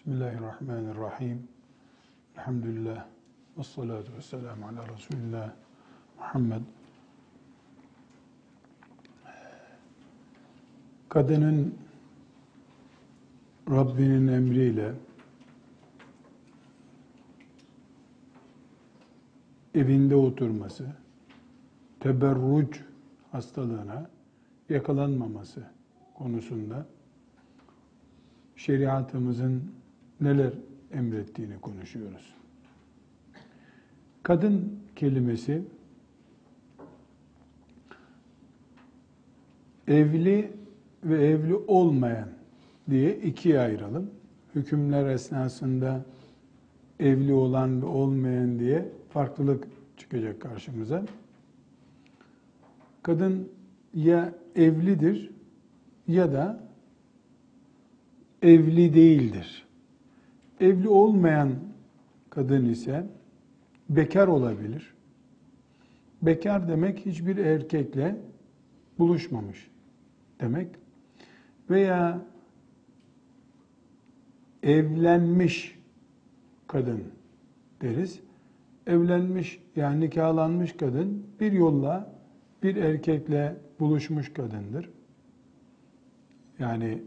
Bismillahirrahmanirrahim. Elhamdülillah. Ve salatu ve selamu ala Resulillah Muhammed. Kadının Rabbinin emriyle evinde oturması, teberruc hastalığına yakalanmaması konusunda şeriatımızın neler emrettiğini konuşuyoruz. Kadın kelimesi evli ve evli olmayan diye ikiye ayıralım. Hükümler esnasında evli olan ve olmayan diye farklılık çıkacak karşımıza. Kadın ya evlidir ya da evli değildir. Evli olmayan kadın ise bekar olabilir. Bekar demek hiçbir erkekle buluşmamış demek. Veya evlenmiş kadın deriz. Evlenmiş yani nikahlanmış kadın bir yolla bir erkekle buluşmuş kadındır. Yani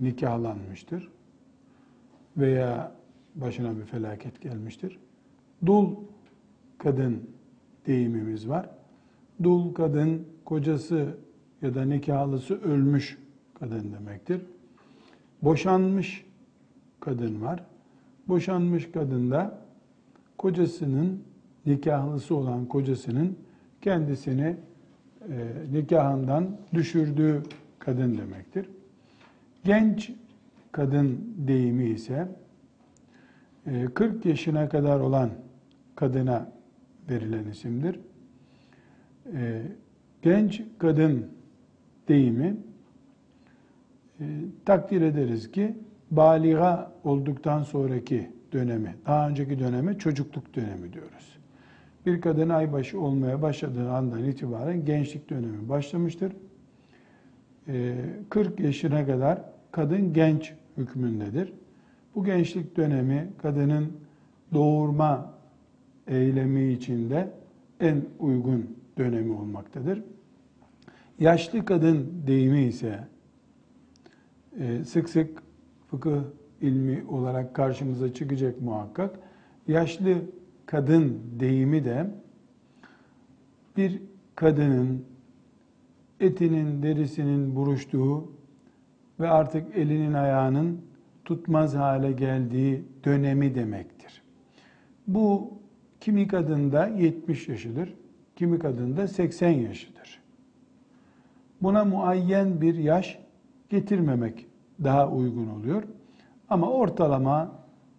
nikahlanmıştır veya başına bir felaket gelmiştir. Dul kadın deyimimiz var. Dul kadın kocası ya da nikahlısı ölmüş kadın demektir. Boşanmış kadın var. Boşanmış kadında kocasının nikahlısı olan kocasının kendisini e, nikahından düşürdüğü kadın demektir. Genç kadın deyimi ise 40 e, yaşına kadar olan kadına verilen isimdir. E, genç kadın deyimi e, takdir ederiz ki baliga olduktan sonraki dönemi, daha önceki döneme çocukluk dönemi diyoruz. Bir kadın aybaşı olmaya başladığı andan itibaren gençlik dönemi başlamıştır. 40 yaşına kadar kadın genç hükmündedir. Bu gençlik dönemi kadının doğurma eylemi içinde en uygun dönemi olmaktadır. Yaşlı kadın deyimi ise e, sık sık fıkıh ilmi olarak karşımıza çıkacak muhakkak. Yaşlı kadın deyimi de bir kadının etinin, derisinin buruştuğu ve artık elinin ayağının tutmaz hale geldiği dönemi demektir. Bu kimi kadında 70 yaşıdır, kimi kadında 80 yaşıdır. Buna muayyen bir yaş getirmemek daha uygun oluyor. Ama ortalama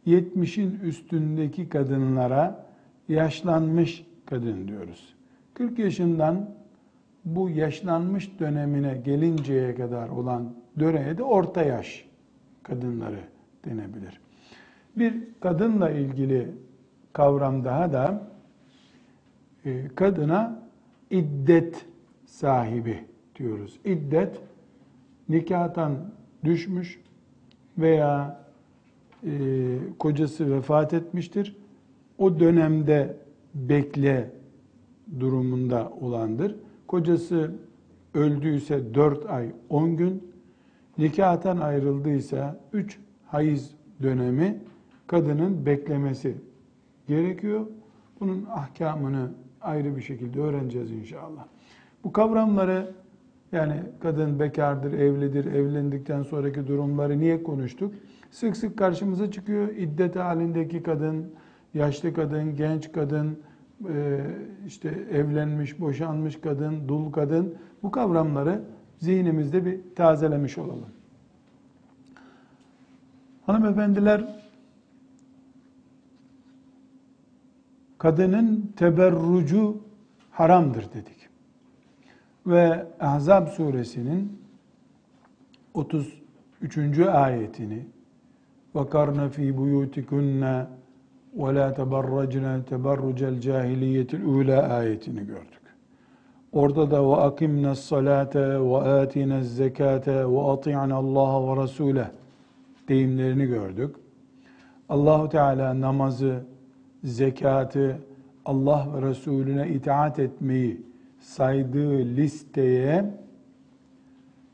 70'in üstündeki kadınlara yaşlanmış kadın diyoruz. 40 yaşından bu yaşlanmış dönemine gelinceye kadar olan döneye de orta yaş kadınları denebilir. Bir kadınla ilgili kavram daha da e, kadına iddet sahibi diyoruz. İddet nikahtan düşmüş veya e, kocası vefat etmiştir. O dönemde bekle durumunda olandır. Kocası öldüyse 4 ay 10 gün, nikahtan ayrıldıysa 3 hayız dönemi kadının beklemesi gerekiyor. Bunun ahkamını ayrı bir şekilde öğreneceğiz inşallah. Bu kavramları yani kadın bekardır, evlidir, evlendikten sonraki durumları niye konuştuk? Sık sık karşımıza çıkıyor. İddet halindeki kadın, yaşlı kadın, genç kadın, e, işte evlenmiş, boşanmış kadın, dul kadın bu kavramları zihnimizde bir tazelemiş olalım. Hanımefendiler kadının teberrucu haramdır dedik. Ve Ahzab suresinin 33. ayetini وَقَرْنَ ف۪ي بُيُوتِكُنَّ وَلَا تَبَرَّجْنَا تَبَرُّجَ الْجَاهِلِيَّةِ الْعُولَى ayetini gördük. Orada da ve akimne salate ve atine zekate ve ati'na Allah ve Resul'e deyimlerini gördük. Allahu Teala namazı, zekatı, Allah ve Resulüne itaat etmeyi saydığı listeye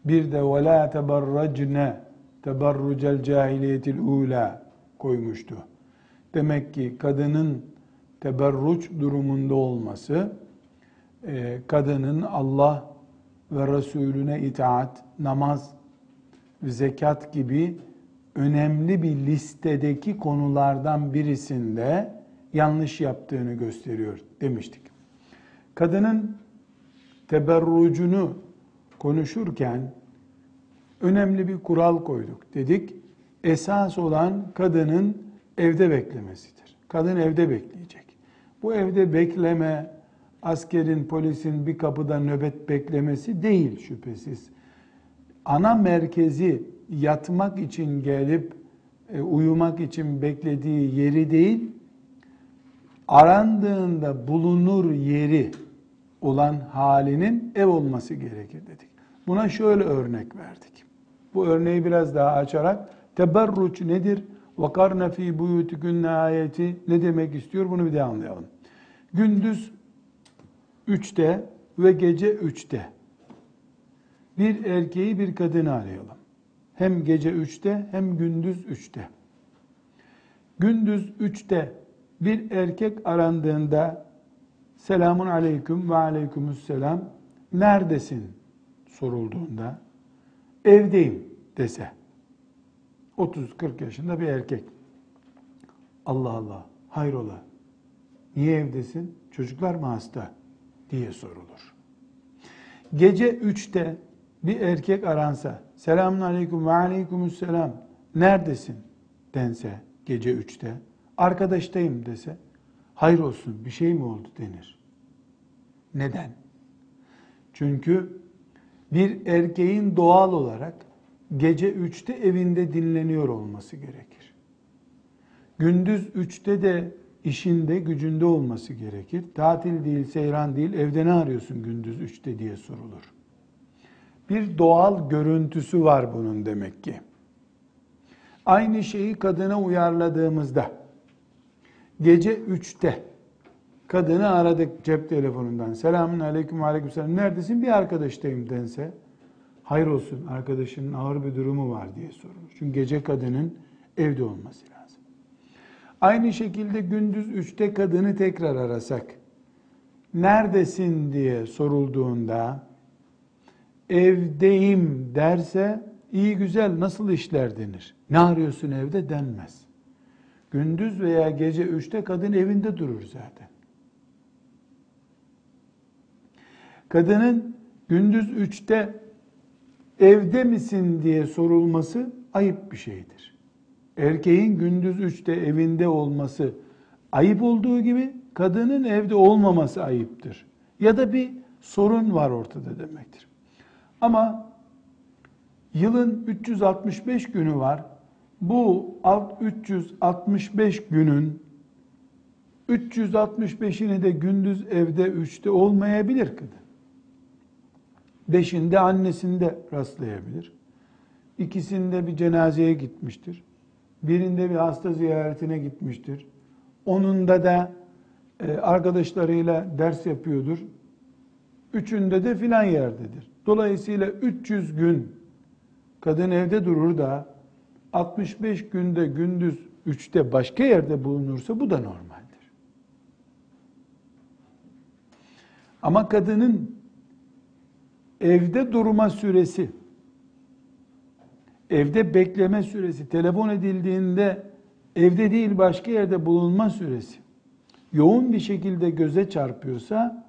bir de ve la teberracne teberrucel cahiliyetil ula koymuştu. Demek ki kadının teberruç durumunda olması, kadının Allah ve Resulüne itaat, namaz zekat gibi önemli bir listedeki konulardan birisinde yanlış yaptığını gösteriyor demiştik. Kadının teberrucunu konuşurken önemli bir kural koyduk. Dedik esas olan kadının evde beklemesidir. Kadın evde bekleyecek. Bu evde bekleme askerin, polisin bir kapıda nöbet beklemesi değil şüphesiz. Ana merkezi yatmak için gelip e, uyumak için beklediği yeri değil, arandığında bulunur yeri olan halinin ev olması gerekir dedik. Buna şöyle örnek verdik. Bu örneği biraz daha açarak teberruç nedir? Vakarna fi buyutikünne ayeti ne demek istiyor? Bunu bir de anlayalım. Gündüz üçte ve gece üçte. Bir erkeği bir kadını arayalım. Hem gece üçte hem gündüz üçte. Gündüz üçte bir erkek arandığında selamun aleyküm ve aleykümüsselam neredesin? sorulduğunda evdeyim dese. 30-40 yaşında bir erkek. Allah Allah hayrola? Niye evdesin? Çocuklar mı hasta diye sorulur. Gece 3'te bir erkek aransa selamun aleyküm ve aleykümüsselam neredesin dense gece 3'te arkadaştayım dese hayır olsun bir şey mi oldu denir. Neden? Çünkü bir erkeğin doğal olarak gece 3'te evinde dinleniyor olması gerekir. Gündüz 3'te de işinde, gücünde olması gerekir. Tatil değil, seyran değil, evde ne arıyorsun gündüz 3'te diye sorulur. Bir doğal görüntüsü var bunun demek ki. Aynı şeyi kadına uyarladığımızda gece 3'te kadını aradık cep telefonundan. Selamun aleyküm aleyküm selam. Neredesin? Bir arkadaştayım dense. Hayır olsun arkadaşının ağır bir durumu var diye sorulur. Çünkü gece kadının evde olması lazım. Aynı şekilde gündüz 3'te kadını tekrar arasak. Neredesin diye sorulduğunda evdeyim derse iyi güzel nasıl işler denir. Ne arıyorsun evde denmez. Gündüz veya gece üçte kadın evinde durur zaten. Kadının gündüz üçte evde misin diye sorulması ayıp bir şeydir. Erkeğin gündüz üçte evinde olması ayıp olduğu gibi kadının evde olmaması ayıptır. Ya da bir sorun var ortada demektir. Ama yılın 365 günü var. Bu 365 günün 365'ini de gündüz evde 3'te olmayabilir kadın. Beşinde annesinde rastlayabilir. İkisinde bir cenazeye gitmiştir. Birinde bir hasta ziyaretine gitmiştir. Onunda da e, arkadaşlarıyla ders yapıyordur. Üçünde de filan yerdedir. Dolayısıyla 300 gün kadın evde durur da 65 günde gündüz 3'te başka yerde bulunursa bu da normaldir. Ama kadının evde durma süresi, evde bekleme süresi, telefon edildiğinde evde değil başka yerde bulunma süresi yoğun bir şekilde göze çarpıyorsa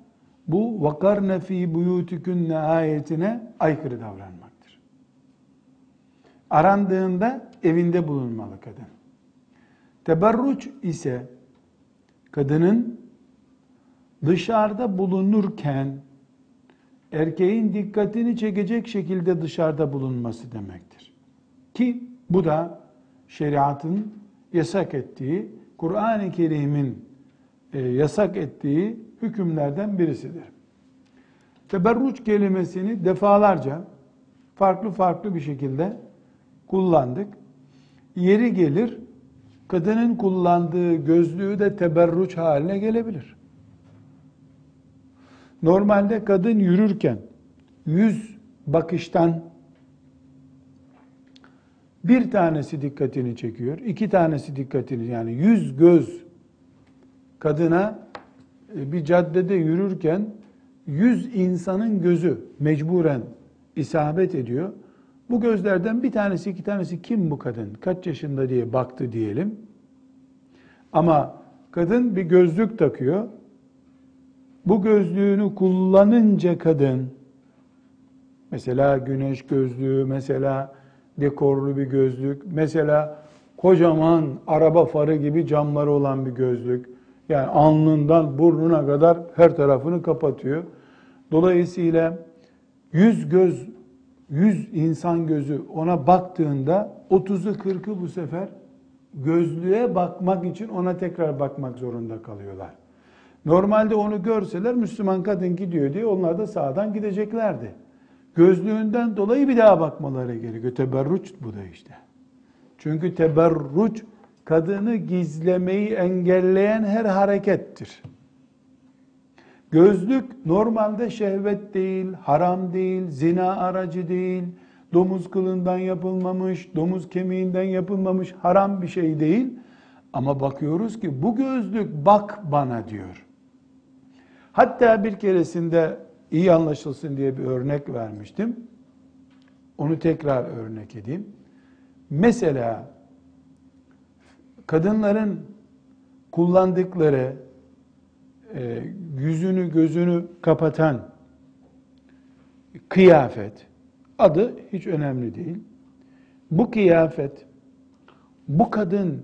bu vakarne fi buyutikunne ayetine aykırı davranmaktır. Arandığında evinde bulunmalı kadın. Teberruç ise kadının dışarıda bulunurken erkeğin dikkatini çekecek şekilde dışarıda bulunması demektir. Ki bu da şeriatın yasak ettiği, Kur'an-ı Kerim'in e, yasak ettiği hükümlerden birisidir. Teberruç kelimesini defalarca farklı farklı bir şekilde kullandık. Yeri gelir kadının kullandığı gözlüğü de teberruç haline gelebilir. Normalde kadın yürürken yüz bakıştan bir tanesi dikkatini çekiyor, iki tanesi dikkatini yani yüz göz kadına e, bir caddede yürürken yüz insanın gözü mecburen isabet ediyor. Bu gözlerden bir tanesi iki tanesi kim bu kadın kaç yaşında diye baktı diyelim. Ama kadın bir gözlük takıyor. Bu gözlüğünü kullanınca kadın mesela güneş gözlüğü, mesela dekorlu bir gözlük, mesela kocaman araba farı gibi camları olan bir gözlük. Yani alnından burnuna kadar her tarafını kapatıyor. Dolayısıyla yüz göz, yüz insan gözü ona baktığında 30'u 40'ı bu sefer gözlüğe bakmak için ona tekrar bakmak zorunda kalıyorlar. Normalde onu görseler Müslüman kadın gidiyor diye onlar da sağdan gideceklerdi. Gözlüğünden dolayı bir daha bakmaları gerekiyor. Teberruç bu da işte. Çünkü teberruç kadını gizlemeyi engelleyen her harekettir. Gözlük normalde şehvet değil, haram değil, zina aracı değil, domuz kılından yapılmamış, domuz kemiğinden yapılmamış haram bir şey değil. Ama bakıyoruz ki bu gözlük bak bana diyor. Hatta bir keresinde iyi anlaşılsın diye bir örnek vermiştim. Onu tekrar örnek edeyim. Mesela kadınların kullandıkları e, yüzünü gözünü kapatan kıyafet adı hiç önemli değil. Bu kıyafet bu kadın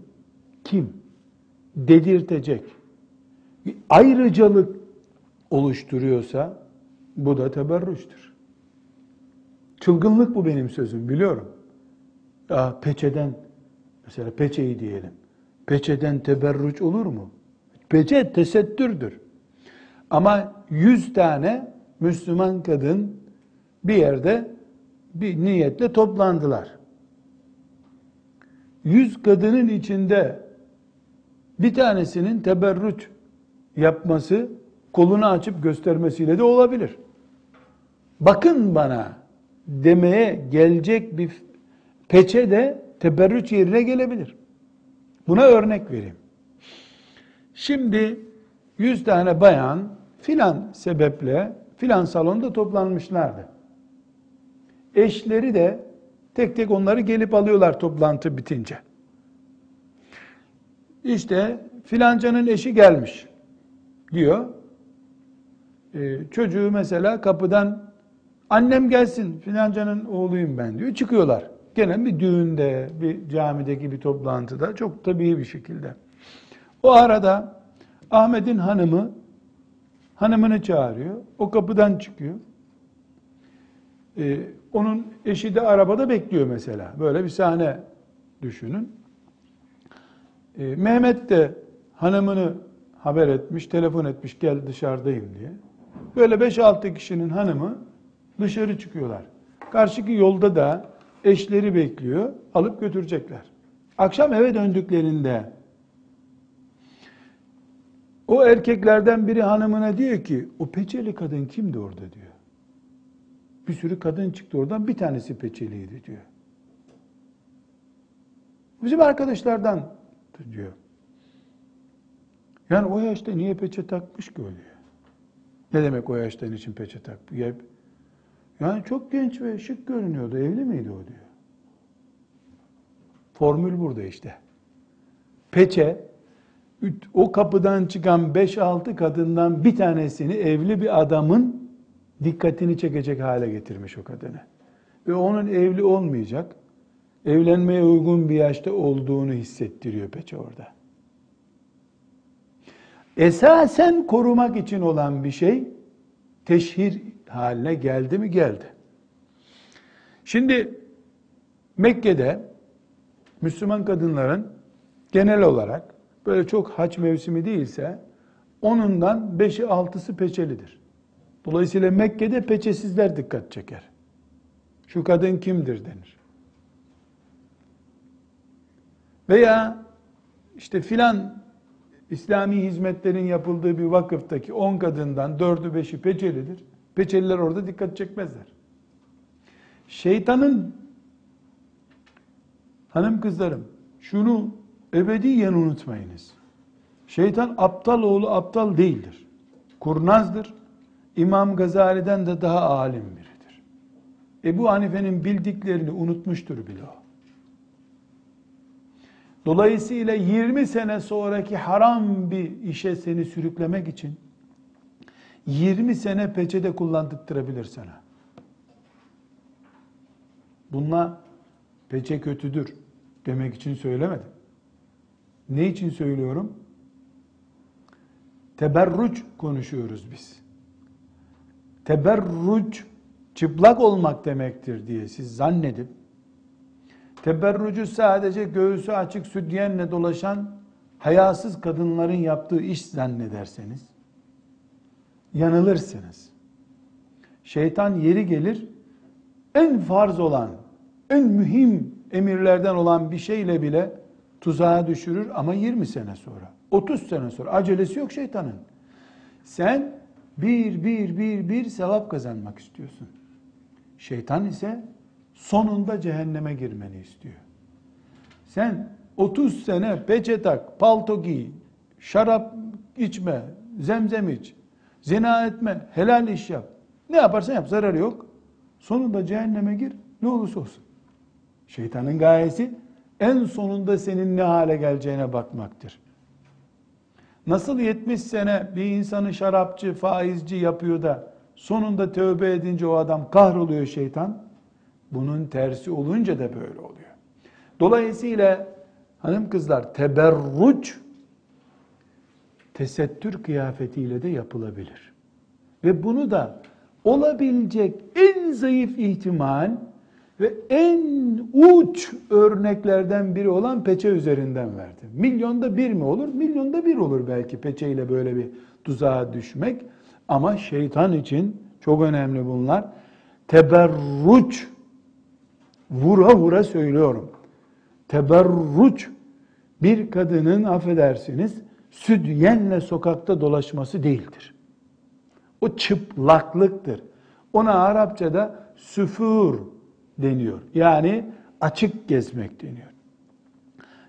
kim dedirtecek ayrıcalık oluşturuyorsa bu da teberrüştür. Çılgınlık bu benim sözüm biliyorum. Ya peçeden mesela peçeyi diyelim. Peçeden teberrüç olur mu? Peçe tesettürdür. Ama yüz tane Müslüman kadın bir yerde bir niyetle toplandılar. Yüz kadının içinde bir tanesinin teberrüç yapması kolunu açıp göstermesiyle de olabilir. Bakın bana demeye gelecek bir peçe de teberrüç yerine gelebilir. Buna örnek vereyim. Şimdi yüz tane bayan filan sebeple filan salonda toplanmışlardı. Eşleri de tek tek onları gelip alıyorlar toplantı bitince. İşte filancanın eşi gelmiş diyor. Ee, çocuğu mesela kapıdan annem gelsin filancanın oğluyum ben diyor. Çıkıyorlar. Gene bir düğünde, bir camideki bir toplantıda çok tabii bir şekilde. O arada Ahmet'in hanımı hanımını çağırıyor. O kapıdan çıkıyor. Ee, onun eşi de arabada bekliyor mesela. Böyle bir sahne düşünün. Ee, Mehmet de hanımını haber etmiş, telefon etmiş gel dışarıdayım diye. Böyle 5-6 kişinin hanımı dışarı çıkıyorlar. Karşıki yolda da eşleri bekliyor, alıp götürecekler. Akşam eve döndüklerinde o erkeklerden biri hanımına diyor ki o peçeli kadın kimdi orada diyor. Bir sürü kadın çıktı oradan bir tanesi peçeliydi diyor. Bizim arkadaşlardan diyor. Yani o yaşta niye peçe takmış ki o diyor. Ne demek o yaşta için peçe taktı? Yani çok genç ve şık görünüyordu. Evli miydi o diyor. Formül burada işte. Peçe o kapıdan çıkan 5-6 kadından bir tanesini evli bir adamın dikkatini çekecek hale getirmiş o kadını. Ve onun evli olmayacak, evlenmeye uygun bir yaşta olduğunu hissettiriyor peçe orada. Esasen korumak için olan bir şey teşhir haline geldi mi? Geldi. Şimdi Mekke'de Müslüman kadınların genel olarak böyle çok haç mevsimi değilse onundan beşi altısı peçelidir. Dolayısıyla Mekke'de peçesizler dikkat çeker. Şu kadın kimdir denir. Veya işte filan İslami hizmetlerin yapıldığı bir vakıftaki 10 kadından 4'ü 5'i peçelidir. Peçeliler orada dikkat çekmezler. Şeytanın hanım kızlarım şunu ebediyen unutmayınız. Şeytan aptal oğlu aptal değildir. Kurnazdır. İmam Gazali'den de daha alim biridir. Ebu Hanife'nin bildiklerini unutmuştur bile o. Dolayısıyla 20 sene sonraki haram bir işe seni sürüklemek için 20 sene peçete kullandırtırabilir sana. Bununla peçe kötüdür demek için söylemedim. Ne için söylüyorum? Teberruç konuşuyoruz biz. Teberruç çıplak olmak demektir diye siz zannedip teberrucu sadece göğsü açık sütyenle dolaşan hayasız kadınların yaptığı iş zannederseniz yanılırsınız. Şeytan yeri gelir en farz olan, en mühim emirlerden olan bir şeyle bile tuzağa düşürür ama 20 sene sonra, 30 sene sonra acelesi yok şeytanın. Sen bir bir bir bir sevap kazanmak istiyorsun. Şeytan ise sonunda cehenneme girmeni istiyor. Sen 30 sene peçe tak, palto giy, şarap içme, zemzem iç, zina etme, helal iş yap. Ne yaparsan yap zararı yok. Sonunda cehenneme gir ne olursa olsun. Şeytanın gayesi en sonunda senin ne hale geleceğine bakmaktır. Nasıl 70 sene bir insanı şarapçı, faizci yapıyor da sonunda tövbe edince o adam kahroluyor şeytan. Bunun tersi olunca da böyle oluyor. Dolayısıyla hanım kızlar teberruç tesettür kıyafetiyle de yapılabilir. Ve bunu da olabilecek en zayıf ihtimal ve en uç örneklerden biri olan peçe üzerinden verdi. Milyonda bir mi olur? Milyonda bir olur belki peçeyle böyle bir tuzağa düşmek. Ama şeytan için çok önemli bunlar. Teberruç vura vura söylüyorum. Teberruç bir kadının affedersiniz südyenle sokakta dolaşması değildir. O çıplaklıktır. Ona Arapçada süfür deniyor. Yani açık gezmek deniyor.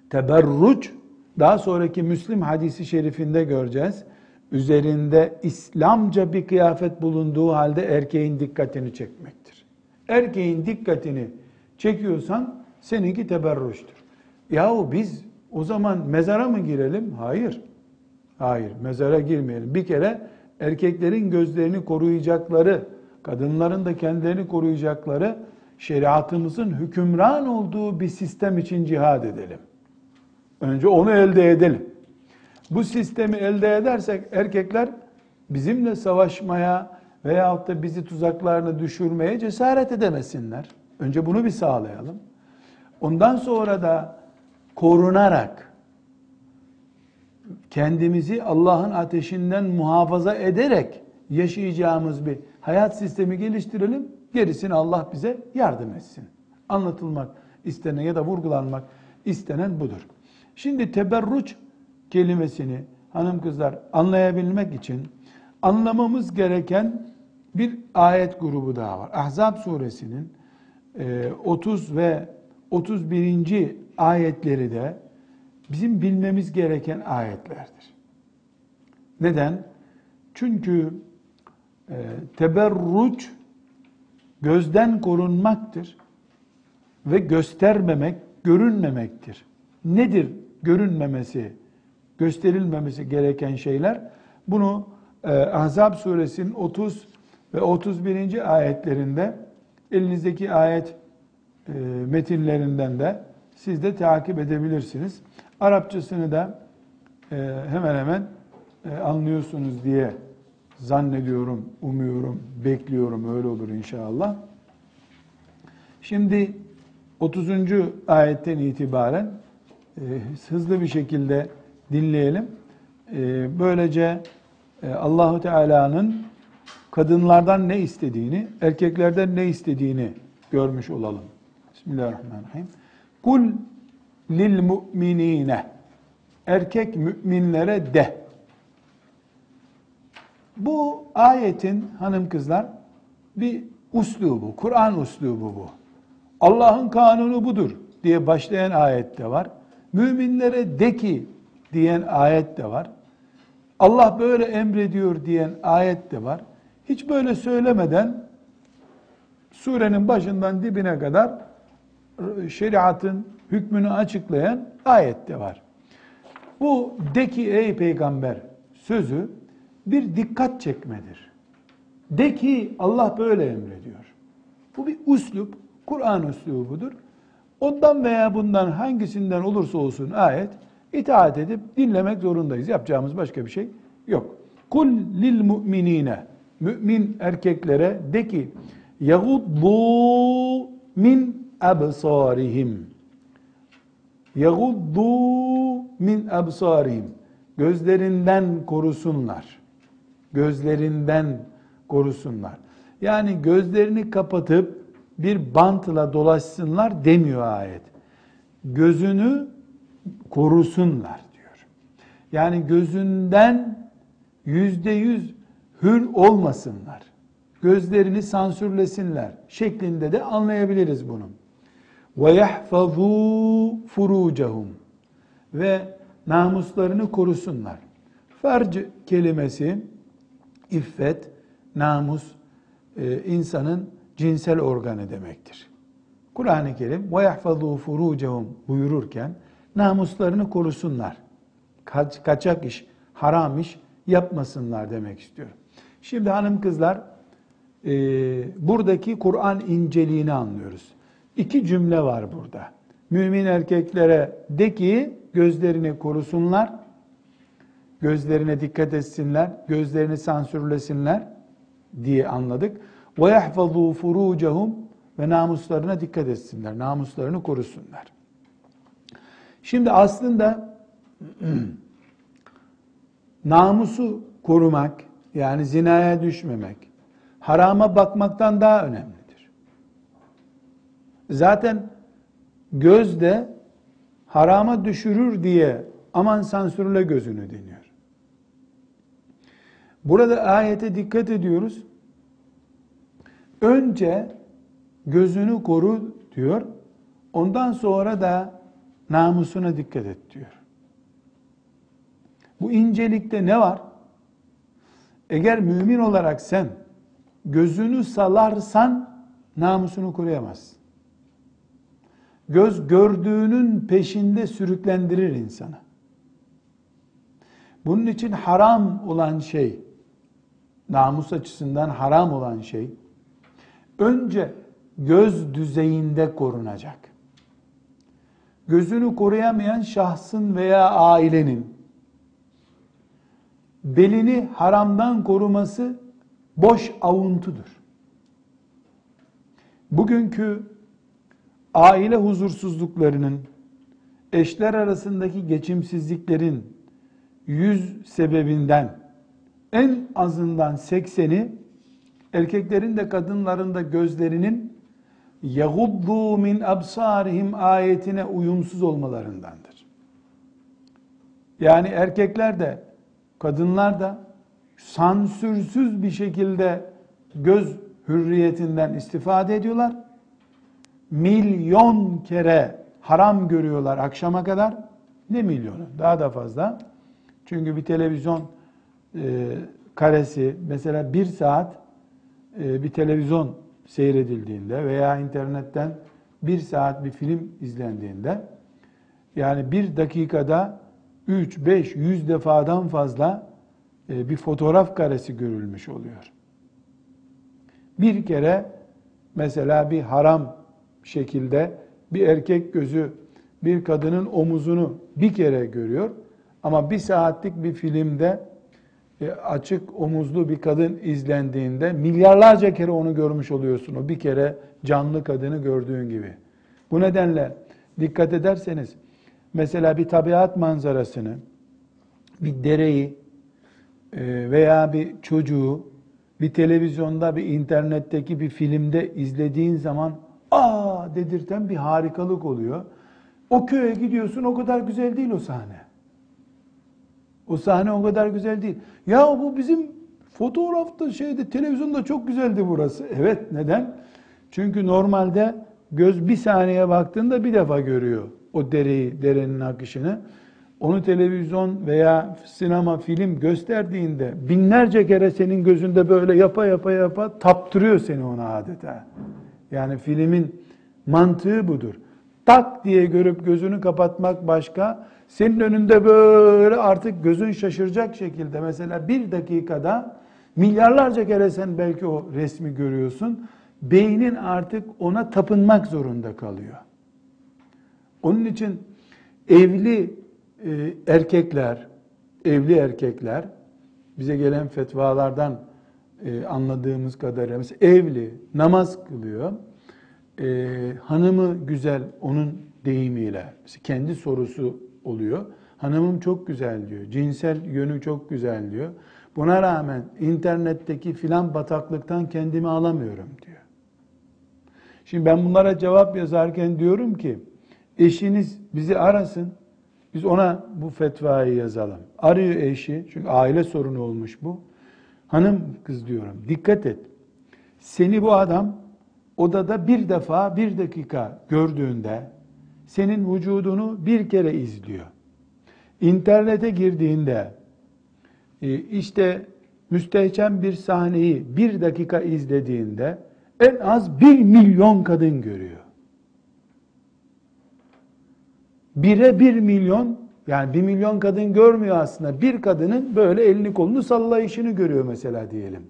Teberruç daha sonraki Müslim hadisi şerifinde göreceğiz. Üzerinde İslamca bir kıyafet bulunduğu halde erkeğin dikkatini çekmektir. Erkeğin dikkatini çekiyorsan seninki teberruştur. Yahu biz o zaman mezara mı girelim? Hayır. Hayır, mezara girmeyelim. Bir kere erkeklerin gözlerini koruyacakları, kadınların da kendilerini koruyacakları şeriatımızın hükümran olduğu bir sistem için cihad edelim. Önce onu elde edelim. Bu sistemi elde edersek erkekler bizimle savaşmaya veyahut da bizi tuzaklarına düşürmeye cesaret edemesinler. Önce bunu bir sağlayalım. Ondan sonra da korunarak kendimizi Allah'ın ateşinden muhafaza ederek yaşayacağımız bir hayat sistemi geliştirelim. Gerisini Allah bize yardım etsin. Anlatılmak istenen ya da vurgulanmak istenen budur. Şimdi teberruç kelimesini hanım kızlar anlayabilmek için anlamamız gereken bir ayet grubu daha var. Ahzab suresinin 30 e, ve 31. ayetleri de bizim bilmemiz gereken ayetlerdir. Neden? Çünkü e, teberruç gözden korunmaktır ve göstermemek, görünmemektir. Nedir görünmemesi, gösterilmemesi gereken şeyler? Bunu e, Ahzab suresinin 30 ve 31. ayetlerinde elinizdeki ayet e, metinlerinden de siz de takip edebilirsiniz. Arapçasını da e, hemen hemen e, anlıyorsunuz diye zannediyorum, umuyorum, bekliyorum öyle olur inşallah. Şimdi 30. ayetten itibaren e, hızlı bir şekilde dinleyelim. E, böylece e, Allahu Teala'nın kadınlardan ne istediğini, erkeklerden ne istediğini görmüş olalım. Bismillahirrahmanirrahim. Kul lil mu'minine erkek müminlere de. Bu ayetin hanım kızlar bir uslubu, Kur'an uslubu bu. Allah'ın kanunu budur diye başlayan ayet de var. Müminlere de ki diyen ayet de var. Allah böyle emrediyor diyen ayet de var. Hiç böyle söylemeden surenin başından dibine kadar şeriatın hükmünü açıklayan ayet de var. Bu de ki ey peygamber sözü bir dikkat çekmedir. De ki Allah böyle emrediyor. Bu bir uslup, Kur'an uslubudur. Ondan veya bundan hangisinden olursa olsun ayet itaat edip dinlemek zorundayız. Yapacağımız başka bir şey yok. Kul lil mu'minine mümin erkeklere de ki yaguddu min absarihim yaguddu min absarihim gözlerinden korusunlar. Gözlerinden korusunlar. Yani gözlerini kapatıp bir bantla dolaşsınlar demiyor ayet. Gözünü korusunlar diyor. Yani gözünden yüzde yüz hür olmasınlar. Gözlerini sansürlesinler şeklinde de anlayabiliriz bunu. Ve yahfazu furucahum ve namuslarını korusunlar. Farc kelimesi iffet, namus, e, insanın cinsel organı demektir. Kur'an-ı Kerim ve yahfazu buyururken namuslarını korusunlar. Kaç, kaçak iş, haram iş yapmasınlar demek istiyorum. Şimdi hanım kızlar e, buradaki Kur'an inceliğini anlıyoruz. İki cümle var burada. Mümin erkeklere de ki gözlerini korusunlar, gözlerine dikkat etsinler, gözlerini sansürlesinler diye anladık. Ve yahfazu furucahum ve namuslarına dikkat etsinler, namuslarını korusunlar. Şimdi aslında namusu korumak, yani zinaya düşmemek, harama bakmaktan daha önemlidir. Zaten göz de harama düşürür diye aman sansürle gözünü deniyor. Burada ayete dikkat ediyoruz. Önce gözünü koru diyor. Ondan sonra da namusuna dikkat et diyor. Bu incelikte ne var? Eğer mümin olarak sen gözünü salarsan namusunu koruyamazsın. Göz gördüğünün peşinde sürüklendirir insanı. Bunun için haram olan şey, namus açısından haram olan şey, önce göz düzeyinde korunacak. Gözünü koruyamayan şahsın veya ailenin belini haramdan koruması boş avuntudur. Bugünkü aile huzursuzluklarının, eşler arasındaki geçimsizliklerin yüz sebebinden en azından sekseni erkeklerin de kadınların da gözlerinin yaguddu min absarihim ayetine uyumsuz olmalarındandır. Yani erkekler de kadınlar da sansürsüz bir şekilde göz hürriyetinden istifade ediyorlar. Milyon kere haram görüyorlar akşama kadar. Ne milyonu? Daha da fazla. Çünkü bir televizyon e, karesi mesela bir saat e, bir televizyon seyredildiğinde veya internetten bir saat bir film izlendiğinde yani bir dakikada 3, 5, 100 defadan fazla e, bir fotoğraf karesi görülmüş oluyor. Bir kere mesela bir haram şekilde bir erkek gözü bir kadının omuzunu bir kere görüyor ama bir saatlik bir filmde e, açık omuzlu bir kadın izlendiğinde milyarlarca kere onu görmüş oluyorsun. O bir kere canlı kadını gördüğün gibi. Bu nedenle dikkat ederseniz mesela bir tabiat manzarasını, bir dereyi e, veya bir çocuğu bir televizyonda, bir internetteki bir filmde izlediğin zaman dedirten bir harikalık oluyor. O köye gidiyorsun o kadar güzel değil o sahne. O sahne o kadar güzel değil. Ya bu bizim fotoğrafta şeyde televizyonda çok güzeldi burası. Evet neden? Çünkü normalde göz bir saniye baktığında bir defa görüyor o dereyi, derenin akışını. Onu televizyon veya sinema, film gösterdiğinde binlerce kere senin gözünde böyle yapa yapa yapa taptırıyor seni ona adeta. Yani filmin mantığı budur. Tak diye görüp gözünü kapatmak başka. Senin önünde böyle artık gözün şaşıracak şekilde mesela bir dakikada milyarlarca kere sen belki o resmi görüyorsun. Beynin artık ona tapınmak zorunda kalıyor. Onun için evli e, erkekler, evli erkekler bize gelen fetvalardan e, anladığımız kadarıyla mesela evli, namaz kılıyor. E, hanımı güzel onun deyimiyle, kendi sorusu oluyor. Hanımım çok güzel diyor. Cinsel yönü çok güzel diyor. Buna rağmen internetteki filan bataklıktan kendimi alamıyorum diyor. Şimdi ben bunlara cevap yazarken diyorum ki eşiniz bizi arasın. Biz ona bu fetvayı yazalım. Arıyor eşi. Çünkü aile sorunu olmuş bu. Hanım kız diyorum. Dikkat et. Seni bu adam odada bir defa bir dakika gördüğünde senin vücudunu bir kere izliyor. İnternete girdiğinde e, işte müstehcen bir sahneyi bir dakika izlediğinde en az bir milyon kadın görüyor. Bire bir milyon yani bir milyon kadın görmüyor aslında. Bir kadının böyle elini kolunu sallayışını görüyor mesela diyelim.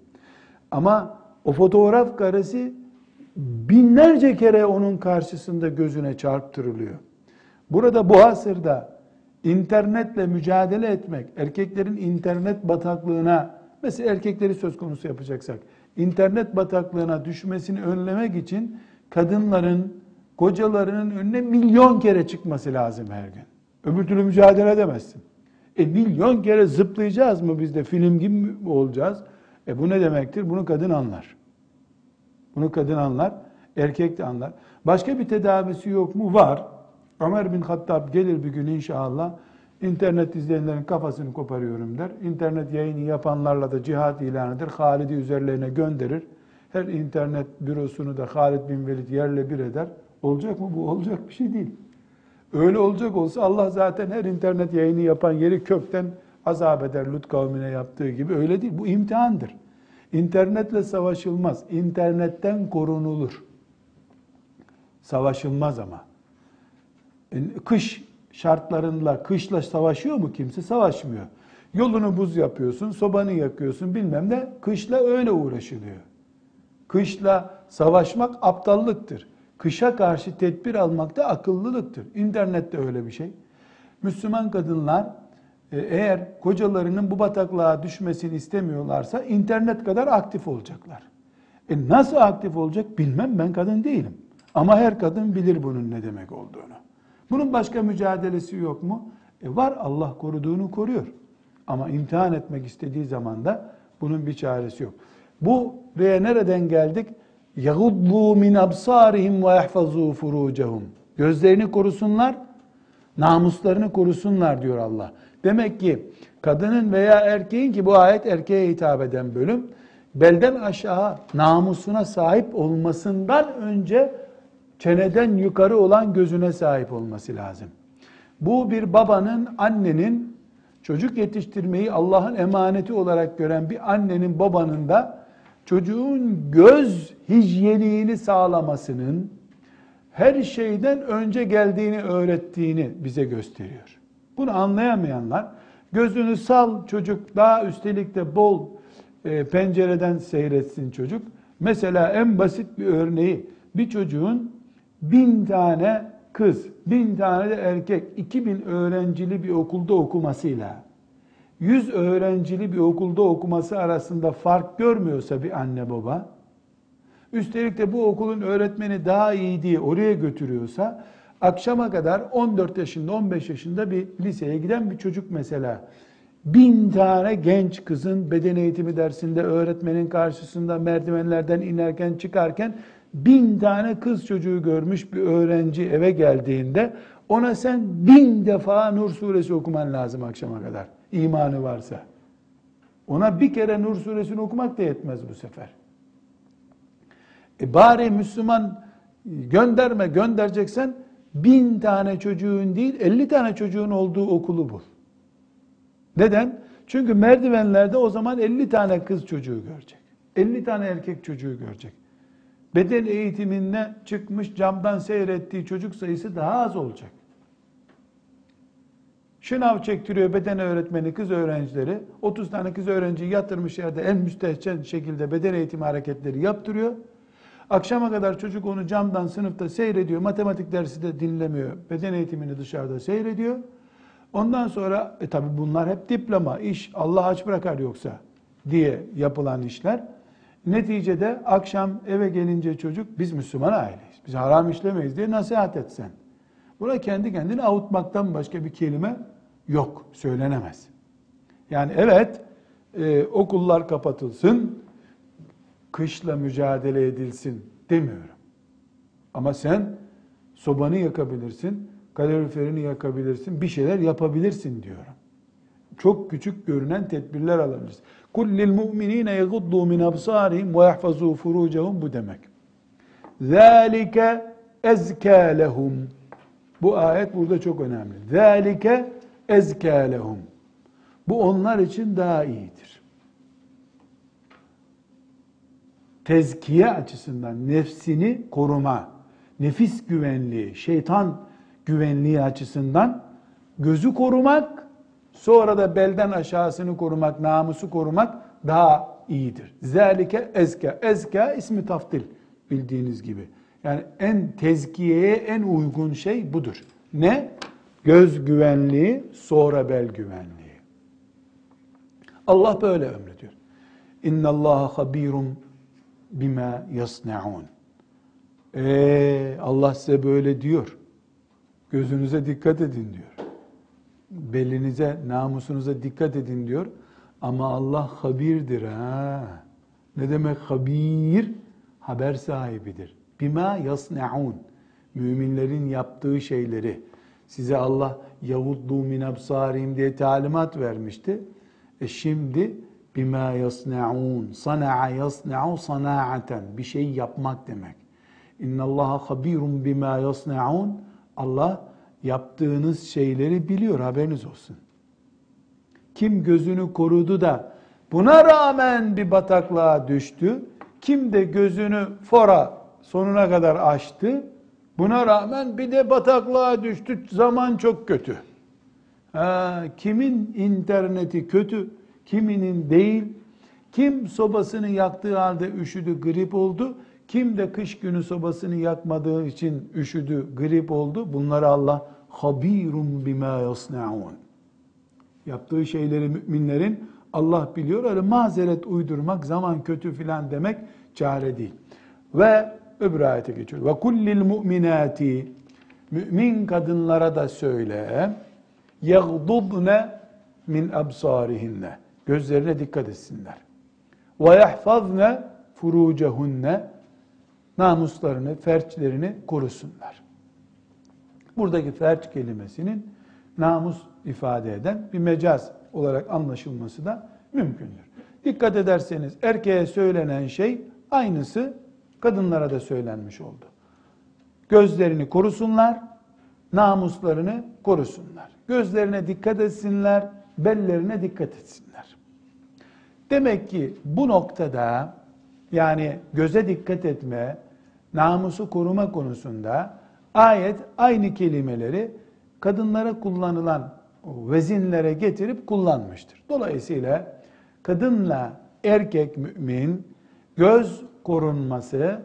Ama o fotoğraf karesi binlerce kere onun karşısında gözüne çarptırılıyor. Burada bu asırda internetle mücadele etmek, erkeklerin internet bataklığına, mesela erkekleri söz konusu yapacaksak, internet bataklığına düşmesini önlemek için kadınların, kocalarının önüne milyon kere çıkması lazım her gün. Öbür türlü mücadele edemezsin. E milyon kere zıplayacağız mı biz de film gibi mi olacağız? E bu ne demektir? Bunu kadın anlar. Bunu kadın anlar, erkek de anlar. Başka bir tedavisi yok mu? Var. Ömer bin Hattab gelir bir gün inşallah. İnternet izleyenlerin kafasını koparıyorum der. İnternet yayını yapanlarla da cihat ilan eder. Halid'i üzerlerine gönderir. Her internet bürosunu da Halid bin Velid yerle bir eder. Olacak mı? Bu olacak bir şey değil. Öyle olacak olsa Allah zaten her internet yayını yapan yeri kökten azap eder Lut kavmine yaptığı gibi. Öyle değil. Bu imtihandır. İnternetle savaşılmaz. İnternetten korunulur. Savaşılmaz ama. E, kış şartlarında kışla savaşıyor mu kimse? Savaşmıyor. Yolunu buz yapıyorsun, sobanı yakıyorsun bilmem ne. Kışla öyle uğraşılıyor. Kışla savaşmak aptallıktır. Kışa karşı tedbir almak da akıllılıktır. İnternette öyle bir şey. Müslüman kadınlar eğer kocalarının bu bataklığa düşmesini istemiyorlarsa internet kadar aktif olacaklar. E nasıl aktif olacak bilmem ben kadın değilim. Ama her kadın bilir bunun ne demek olduğunu. Bunun başka mücadelesi yok mu? E var Allah koruduğunu koruyor. Ama imtihan etmek istediği zaman da bunun bir çaresi yok. Bu buraya nereden geldik? يَغُضُّوا مِنْ أَبْصَارِهِمْ وَيَحْفَظُوا فُرُوجَهُمْ Gözlerini korusunlar, namuslarını korusunlar diyor Allah. Demek ki kadının veya erkeğin ki bu ayet erkeğe hitap eden bölüm, belden aşağı namusuna sahip olmasından önce çeneden yukarı olan gözüne sahip olması lazım. Bu bir babanın, annenin çocuk yetiştirmeyi Allah'ın emaneti olarak gören bir annenin, babanın da çocuğun göz hijyenini sağlamasının her şeyden önce geldiğini öğrettiğini bize gösteriyor. Bunu anlayamayanlar gözünü sal çocuk daha üstelik de bol e, pencereden seyretsin çocuk. Mesela en basit bir örneği bir çocuğun bin tane kız, bin tane de erkek, iki bin öğrencili bir okulda okumasıyla yüz öğrencili bir okulda okuması arasında fark görmüyorsa bir anne baba, üstelik de bu okulun öğretmeni daha iyi diye oraya götürüyorsa, akşama kadar 14 yaşında, 15 yaşında bir liseye giden bir çocuk mesela, bin tane genç kızın beden eğitimi dersinde öğretmenin karşısında merdivenlerden inerken çıkarken bin tane kız çocuğu görmüş bir öğrenci eve geldiğinde Ona sen bin defa Nur suresi okuman lazım akşama kadar. imanı varsa. Ona bir kere Nur suresini okumak da yetmez bu sefer. E bari Müslüman gönderme göndereceksen bin tane çocuğun değil elli tane çocuğun olduğu okulu bul. Neden? Çünkü merdivenlerde o zaman elli tane kız çocuğu görecek. elli tane erkek çocuğu görecek. Beden eğitimine çıkmış camdan seyrettiği çocuk sayısı daha az olacak. Şınav çektiriyor beden öğretmeni kız öğrencileri. 30 tane kız öğrenci yatırmış yerde en müstehcen şekilde beden eğitimi hareketleri yaptırıyor. Akşama kadar çocuk onu camdan sınıfta seyrediyor. Matematik dersi de dinlemiyor. Beden eğitimini dışarıda seyrediyor. Ondan sonra e tabi bunlar hep diploma, iş Allah aç bırakar yoksa diye yapılan işler. Neticede akşam eve gelince çocuk biz Müslüman aileyiz. Biz haram işlemeyiz diye nasihat etsen. Buna kendi kendini avutmaktan başka bir kelime yok, söylenemez. Yani evet e, okullar kapatılsın, kışla mücadele edilsin demiyorum. Ama sen sobanı yakabilirsin, kaloriferini yakabilirsin, bir şeyler yapabilirsin diyorum. Çok küçük görünen tedbirler alabiliriz. Kullil mu'minine yaguddu min absarihim ve yahfazu furucahum bu demek. Zalike ezkâ lehum. Bu ayet burada çok önemli. Zalike ezkâ lehum. Bu onlar için daha iyidir. Tezkiye açısından nefsini koruma, nefis güvenliği, şeytan güvenliği açısından gözü korumak, sonra da belden aşağısını korumak, namusu korumak daha iyidir. Zelike ezke. Ezke ismi taftil bildiğiniz gibi. Yani en tezkiyeye en uygun şey budur. Ne? Göz güvenliği, sonra bel güvenliği. Allah böyle emrediyor. İnna Allah habirun bima yasnaun. Ee, Allah size böyle diyor. Gözünüze dikkat edin diyor. Belinize, namusunuza dikkat edin diyor. Ama Allah habirdir ha. Ne demek habir? Haber sahibidir. Bima yasnaun. Müminlerin yaptığı şeyleri size Allah yahuddu min absarim diye talimat vermişti. E şimdi bima yasnaun. Sana'a yasna'u sana'aten. Bir şey yapmak demek. İnna Allah habirun bima yasnaun. Allah yaptığınız şeyleri biliyor haberiniz olsun. Kim gözünü korudu da buna rağmen bir bataklığa düştü. Kim de gözünü fora sonuna kadar açtı. Buna rağmen bir de bataklığa düştü. Zaman çok kötü. Ha, kimin interneti kötü, kiminin değil. Kim sobasını yaktığı halde üşüdü, grip oldu. Kim de kış günü sobasını yakmadığı için üşüdü, grip oldu. Bunları Allah habirun bima yasnaun. Yaptığı şeyleri müminlerin Allah biliyor. Öyle mazeret uydurmak, zaman kötü filan demek çare değil. Ve öbür ayete geçiyor. Ve kullil mu'minati mümin kadınlara da söyle yagdudne min absarihinne gözlerine dikkat etsinler. Ve yahfazne furucehunne namuslarını, ferçlerini korusunlar. Buradaki ferç kelimesinin namus ifade eden bir mecaz olarak anlaşılması da mümkündür. Dikkat ederseniz erkeğe söylenen şey aynısı kadınlara da söylenmiş oldu. Gözlerini korusunlar, namuslarını korusunlar. Gözlerine dikkat etsinler, bellerine dikkat etsinler. Demek ki bu noktada yani göze dikkat etme, namusu koruma konusunda ayet aynı kelimeleri kadınlara kullanılan vezinlere getirip kullanmıştır. Dolayısıyla kadınla erkek mümin göz korunması,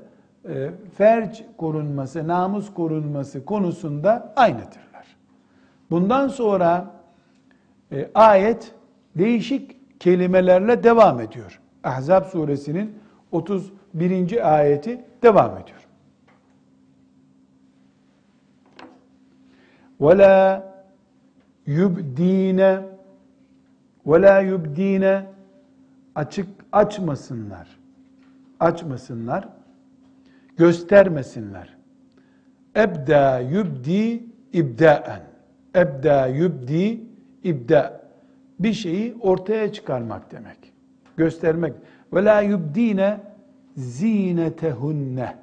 e, ferç korunması, namus korunması konusunda aynıdırlar. Bundan sonra e, ayet değişik kelimelerle devam ediyor. Ahzab suresinin 31. ayeti devam ediyor. وَلَا يُبْد۪ينَ وَلَا يُبْد۪ينَ açık açmasınlar açmasınlar, göstermesinler. Ebda yubdi ibdaen. Ebda yubdi ibda. bir şeyi ortaya çıkarmak demek. Göstermek. Ve la yubdine zinetehunne.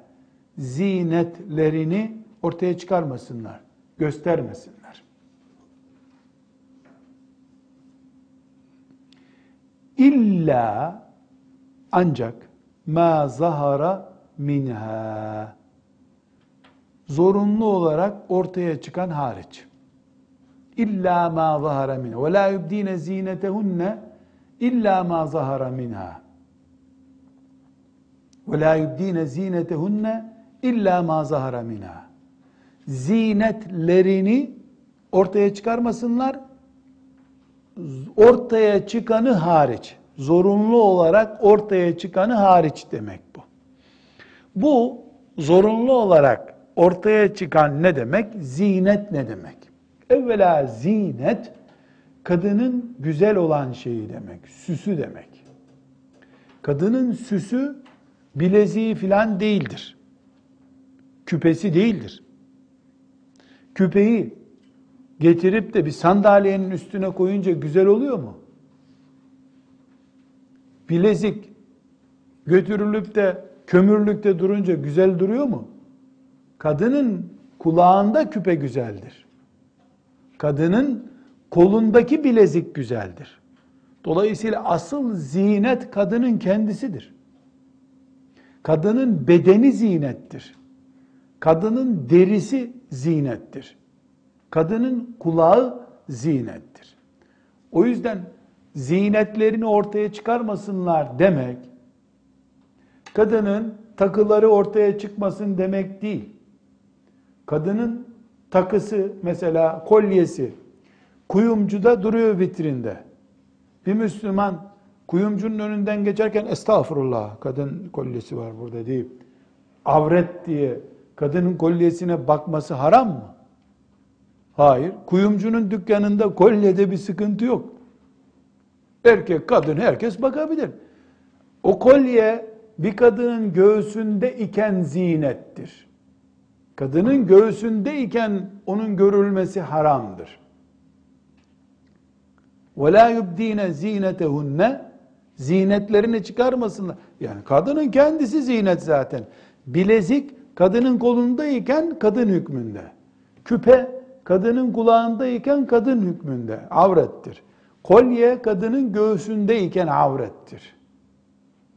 Zinetlerini ortaya çıkarmasınlar. Göstermesinler. İlla ancak ma zahara minha zorunlu olarak ortaya çıkan hariç. İlla ma zahara minha ve la yubdine zinetehunne illa ma zahara minha. Ve la yubdine zinetehunne illa ma zahara minha. Zinetlerini ortaya çıkarmasınlar. Ortaya çıkanı hariç. Zorunlu olarak ortaya çıkanı hariç demek bu. Bu zorunlu olarak ortaya çıkan ne demek? Zinet ne demek? Evvela zinet kadının güzel olan şeyi demek, süsü demek. Kadının süsü bileziği filan değildir. Küpesi değildir. Küpeyi getirip de bir sandalyenin üstüne koyunca güzel oluyor mu? Bilezik götürülüp de kömürlükte durunca güzel duruyor mu? Kadının kulağında küpe güzeldir. Kadının kolundaki bilezik güzeldir. Dolayısıyla asıl zinet kadının kendisidir. Kadının bedeni zinettir. Kadının derisi zinettir. Kadının kulağı zinettir. O yüzden zinetlerini ortaya çıkarmasınlar demek, kadının takıları ortaya çıkmasın demek değil. Kadının takısı mesela kolyesi kuyumcuda duruyor vitrinde. Bir Müslüman kuyumcunun önünden geçerken estağfurullah kadın kolyesi var burada deyip avret diye kadının kolyesine bakması haram mı? Hayır. Kuyumcunun dükkanında kolyede bir sıkıntı yok. Erkek, kadın herkes bakabilir. O kolye bir kadının göğsünde iken zinettir. Kadının göğsünde iken onun görülmesi haramdır. وَلَا يُبْد۪ينَ زِينَتَهُنَّ Zinetlerini çıkarmasınlar. Yani kadının kendisi zinet zaten. Bilezik kadının kolundayken kadın hükmünde. Küpe kadının kulağındayken kadın hükmünde. Avrettir. Kolye kadının göğsündeyken avrettir.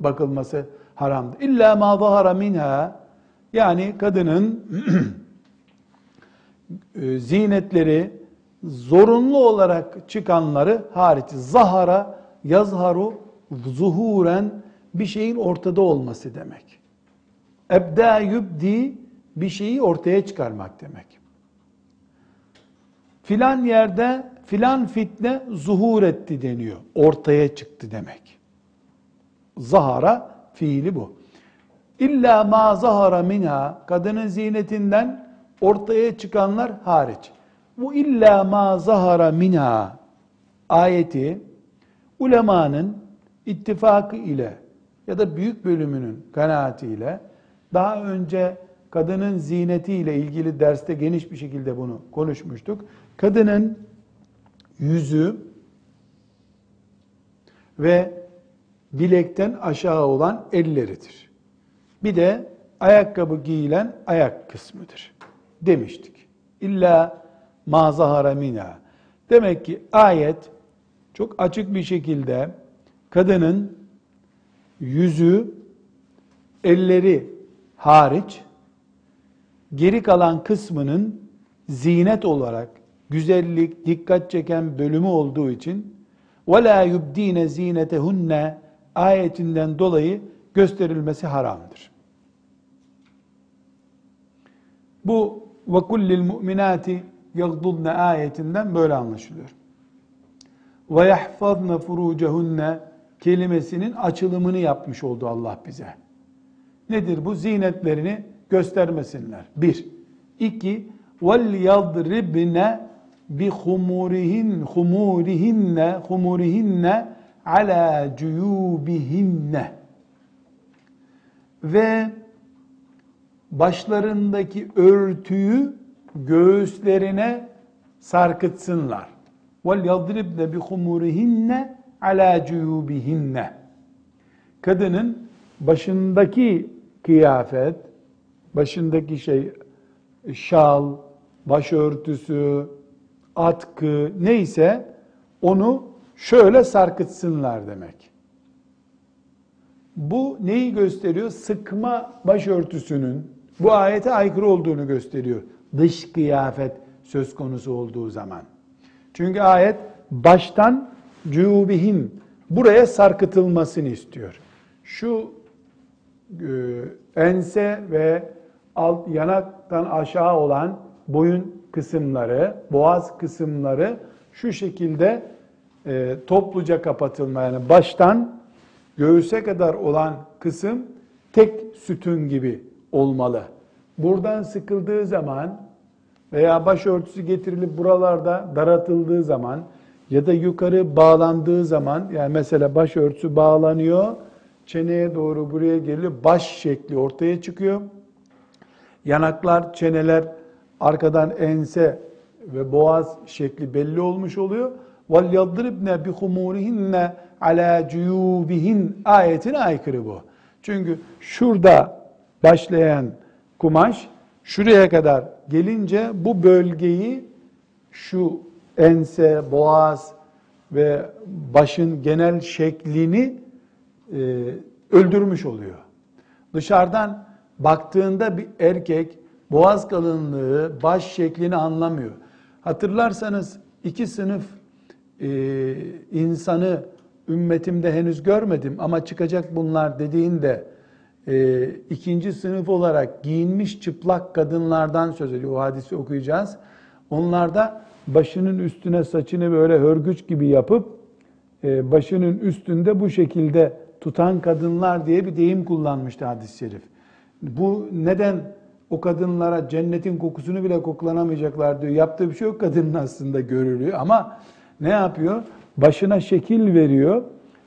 Bakılması haramdır. İlla ma zahara minha yani kadının e, zinetleri zorunlu olarak çıkanları hariç zahara yazharu zuhuren bir şeyin ortada olması demek. Ebda yubdi bir şeyi ortaya çıkarmak demek. Filan yerde filan fitne zuhur etti deniyor. Ortaya çıktı demek. Zahara fiili bu. İlla ma zahara minha kadının zinetinden ortaya çıkanlar hariç. Bu illa ma zahara minha ayeti ulemanın ittifakı ile ya da büyük bölümünün kanaatiyle daha önce kadının zineti ile ilgili derste geniş bir şekilde bunu konuşmuştuk. Kadının yüzü ve bilekten aşağı olan elleridir. Bir de ayakkabı giyilen ayak kısmıdır demiştik. İlla mazahara mina. Demek ki ayet çok açık bir şekilde kadının yüzü, elleri hariç geri kalan kısmının zinet olarak güzellik, dikkat çeken bölümü olduğu için وَلَا يُبْد۪ينَ زِينَتَهُنَّ ayetinden dolayı gösterilmesi haramdır. Bu ve kullil mu'minati yagdudne ayetinden böyle anlaşılıyor. Ve yahfazne furucehunne kelimesinin açılımını yapmış oldu Allah bize. Nedir bu? Zinetlerini göstermesinler. Bir. İki. Vel yadribne bi humurihin humurihinne humurihinne ala cuyubihinne ve başlarındaki örtüyü göğüslerine sarkıtsınlar. Vel yadribne bi humurihinne ala cuyubihinne. Kadının başındaki kıyafet, başındaki şey şal, başörtüsü, atkı neyse onu şöyle sarkıtsınlar demek. Bu neyi gösteriyor? Sıkma başörtüsünün bu ayete aykırı olduğunu gösteriyor. Dış kıyafet söz konusu olduğu zaman. Çünkü ayet baştan cübihim buraya sarkıtılmasını istiyor. Şu e, ense ve alt yanaktan aşağı olan boyun kısımları, boğaz kısımları şu şekilde e, topluca kapatılma yani baştan göğüse kadar olan kısım tek sütun gibi olmalı. Buradan sıkıldığı zaman veya başörtüsü getirilip buralarda daratıldığı zaman ya da yukarı bağlandığı zaman yani mesela başörtüsü bağlanıyor, çeneye doğru buraya geliyor, baş şekli ortaya çıkıyor. Yanaklar, çeneler arkadan ense ve boğaz şekli belli olmuş oluyor. وَلْيَضْرِبْنَ بِخُمُورِهِنَّ عَلَى جُيُوبِهِنْ ayetine aykırı bu. Çünkü şurada başlayan kumaş şuraya kadar gelince bu bölgeyi şu ense, boğaz ve başın genel şeklini e, öldürmüş oluyor. Dışarıdan baktığında bir erkek boğaz kalınlığı, baş şeklini anlamıyor. Hatırlarsanız iki sınıf e, insanı ümmetimde henüz görmedim ama çıkacak bunlar dediğinde e, ikinci sınıf olarak giyinmiş çıplak kadınlardan söz ediyor. O hadisi okuyacağız. Onlar da başının üstüne saçını böyle hörgüç gibi yapıp e, başının üstünde bu şekilde tutan kadınlar diye bir deyim kullanmıştı hadis-i şerif. Bu neden o kadınlara cennetin kokusunu bile koklanamayacaklar diyor. Yaptığı bir şey yok kadının aslında görülüyor ama ne yapıyor? Başına şekil veriyor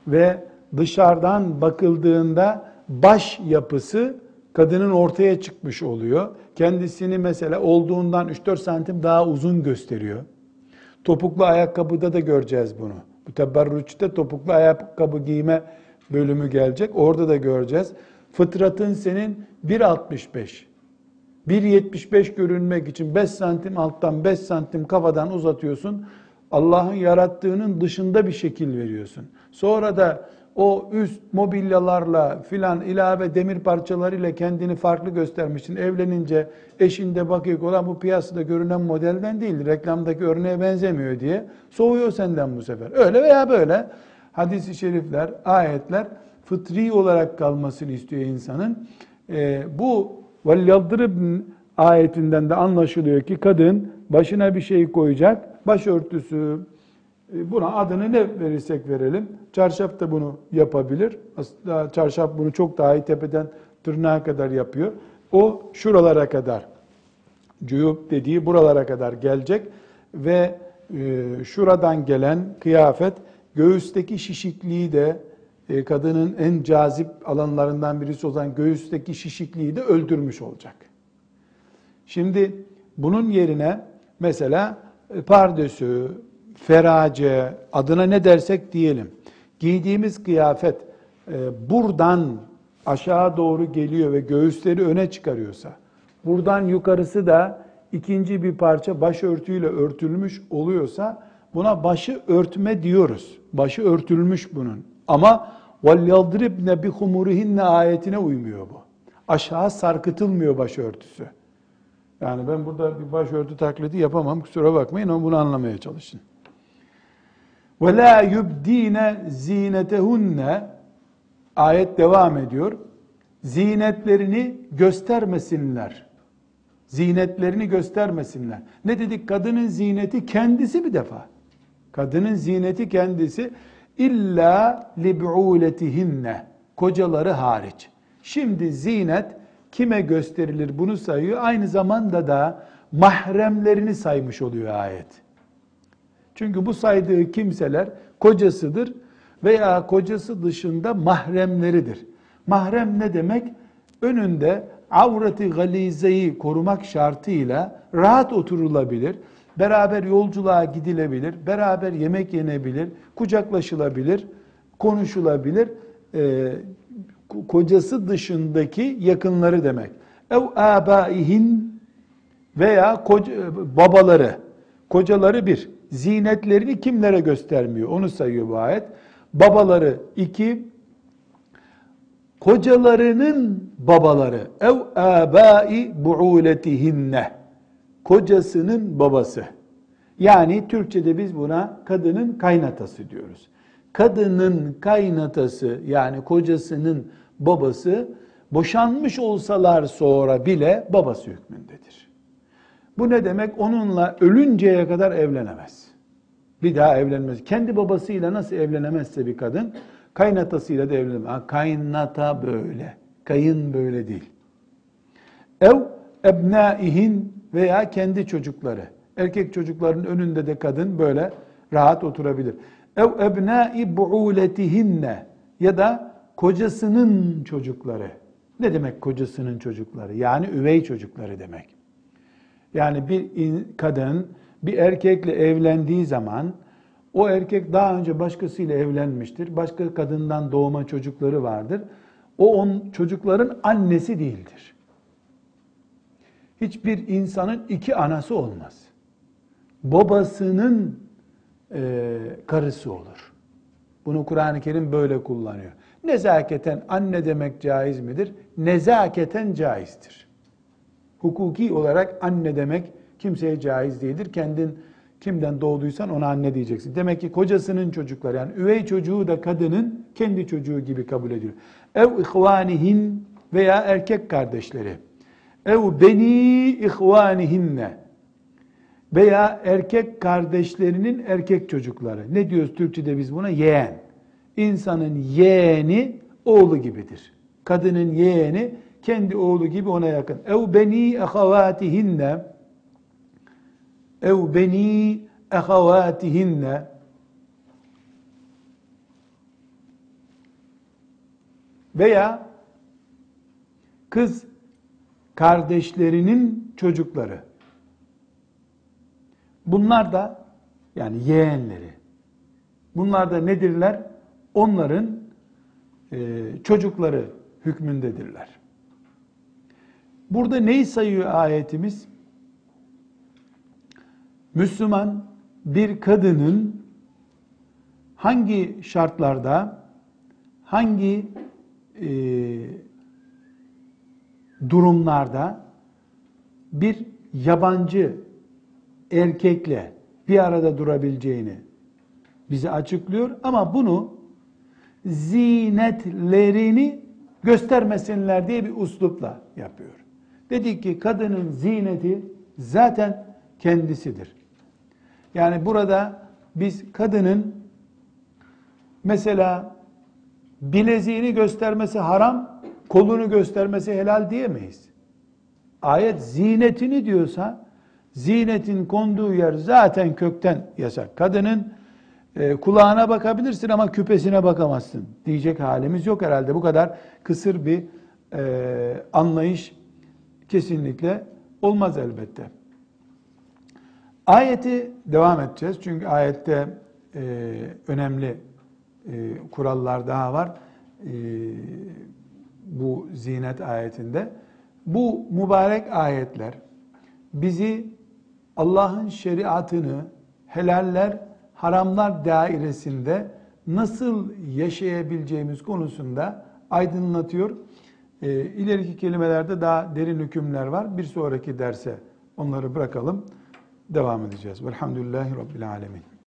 ve dışarıdan bakıldığında baş yapısı kadının ortaya çıkmış oluyor. Kendisini mesela olduğundan 3-4 santim daha uzun gösteriyor. Topuklu ayakkabıda da göreceğiz bunu. Bu teberrüçte topuklu ayakkabı giyme bölümü gelecek. Orada da göreceğiz. Fıtratın senin 1.65. 1.75 görünmek için 5 santim alttan 5 santim kafadan uzatıyorsun. Allah'ın yarattığının dışında bir şekil veriyorsun. Sonra da o üst mobilyalarla filan ilave demir parçalarıyla kendini farklı göstermişsin. Evlenince eşinde bakıyor olan bu piyasada görünen modelden değil, reklamdaki örneğe benzemiyor diye soğuyor senden bu sefer. Öyle veya böyle hadis-i şerifler, ayetler fıtri olarak kalmasını istiyor insanın. Ee, bu وَلْيَضْرِبْنِ ayetinden de anlaşılıyor ki kadın başına bir şey koyacak, başörtüsü, e, buna adını ne verirsek verelim. Çarşaf da bunu yapabilir. Aslında çarşaf bunu çok daha iyi tepeden tırnağa kadar yapıyor. O şuralara kadar, cüyub dediği buralara kadar gelecek ve e, şuradan gelen kıyafet göğüsteki şişikliği de e, kadının en cazip alanlarından birisi olan göğüsteki şişikliği de öldürmüş olacak. Şimdi bunun yerine mesela pardösü, ferace, adına ne dersek diyelim. Giydiğimiz kıyafet e, buradan aşağı doğru geliyor ve göğüsleri öne çıkarıyorsa, buradan yukarısı da ikinci bir parça başörtüyle örtülmüş oluyorsa buna başı örtme diyoruz. Başı örtülmüş bunun. Ama وَلْيَضْرِبْنَ بِخُمُرِهِنَّ ayetine uymuyor bu. Aşağı sarkıtılmıyor başörtüsü. Yani ben burada bir başörtü taklidi yapamam. Kusura bakmayın ama bunu anlamaya çalışın. Ve la yubdine zinetehunne ayet devam ediyor. Zinetlerini göstermesinler. Zinetlerini göstermesinler. Ne dedik? Kadının zineti kendisi bir defa. Kadının zineti kendisi illa lib'uletihinne kocaları hariç. Şimdi zinet kime gösterilir bunu sayıyor. Aynı zamanda da mahremlerini saymış oluyor ayet. Çünkü bu saydığı kimseler kocasıdır veya kocası dışında mahremleridir. Mahrem ne demek? Önünde avreti galizeyi korumak şartıyla rahat oturulabilir. Beraber yolculuğa gidilebilir, beraber yemek yenebilir, kucaklaşılabilir, konuşulabilir. Ee, kocası dışındaki yakınları demek. Ev abaihin veya koca, babaları, kocaları bir. Zinetlerini kimlere göstermiyor? Onu sayıyor bu ayet. Babaları iki, kocalarının babaları ev abai buuletihinne kocasının babası. Yani Türkçe'de biz buna kadının kaynatası diyoruz. Kadının kaynatası yani kocasının babası boşanmış olsalar sonra bile babası hükmündedir. Bu ne demek? Onunla ölünceye kadar evlenemez. Bir daha evlenmez. Kendi babasıyla nasıl evlenemezse bir kadın, kaynatasıyla da evlenemez. Kaynata böyle. Kayın böyle değil. Ev ebnaihin veya kendi çocukları. Erkek çocukların önünde de kadın böyle rahat oturabilir. Ev ebnai buuletihinne ya da kocasının çocukları. Ne demek kocasının çocukları? Yani üvey çocukları demek. Yani bir kadın bir erkekle evlendiği zaman o erkek daha önce başkasıyla evlenmiştir. Başka kadından doğma çocukları vardır. O on çocukların annesi değildir. Hiçbir insanın iki anası olmaz. Babasının e, karısı olur. Bunu Kur'an-ı Kerim böyle kullanıyor. Nezaketen anne demek caiz midir? Nezaketen caizdir. Hukuki olarak anne demek kimseye caiz değildir. Kendin kimden doğduysan ona anne diyeceksin. Demek ki kocasının çocukları yani üvey çocuğu da kadının kendi çocuğu gibi kabul ediyor. Ev ihvanihin veya erkek kardeşleri. Ev beni ihvanihinne veya erkek kardeşlerinin erkek çocukları. Ne diyoruz Türkçe'de biz buna? Yeğen. İnsanın yeğeni oğlu gibidir. Kadının yeğeni kendi oğlu gibi ona yakın. Ev beni ahavatihinne ev beni ahavatihinne veya kız kardeşlerinin çocukları. Bunlar da yani yeğenleri. Bunlar da nedirler? Onların e, çocukları hükmündedirler. Burada neyi sayıyor ayetimiz? Müslüman bir kadının hangi şartlarda, hangi e, durumlarda bir yabancı erkekle bir arada durabileceğini bize açıklıyor ama bunu zinetlerini göstermesinler diye bir uslupla yapıyor. Dedik ki kadının zineti zaten kendisidir. Yani burada biz kadının mesela bileziğini göstermesi haram, kolunu göstermesi helal diyemeyiz. Ayet zinetini diyorsa zinetin konduğu yer zaten kökten yasak. Kadının e, kulağına bakabilirsin ama küpesine bakamazsın diyecek halimiz yok herhalde. Bu kadar kısır bir e, anlayış kesinlikle olmaz elbette. Ayeti devam edeceğiz. Çünkü ayette e, önemli e, kurallar daha var. E, bu zinet ayetinde. Bu mübarek ayetler bizi Allah'ın şeriatını helaller, haramlar dairesinde nasıl yaşayabileceğimiz konusunda aydınlatıyor. E, ileriki kelimelerde daha derin hükümler var. Bir sonraki derse onları bırakalım. Devam edeceğiz. Velhamdülillahi Rabbil Alemin.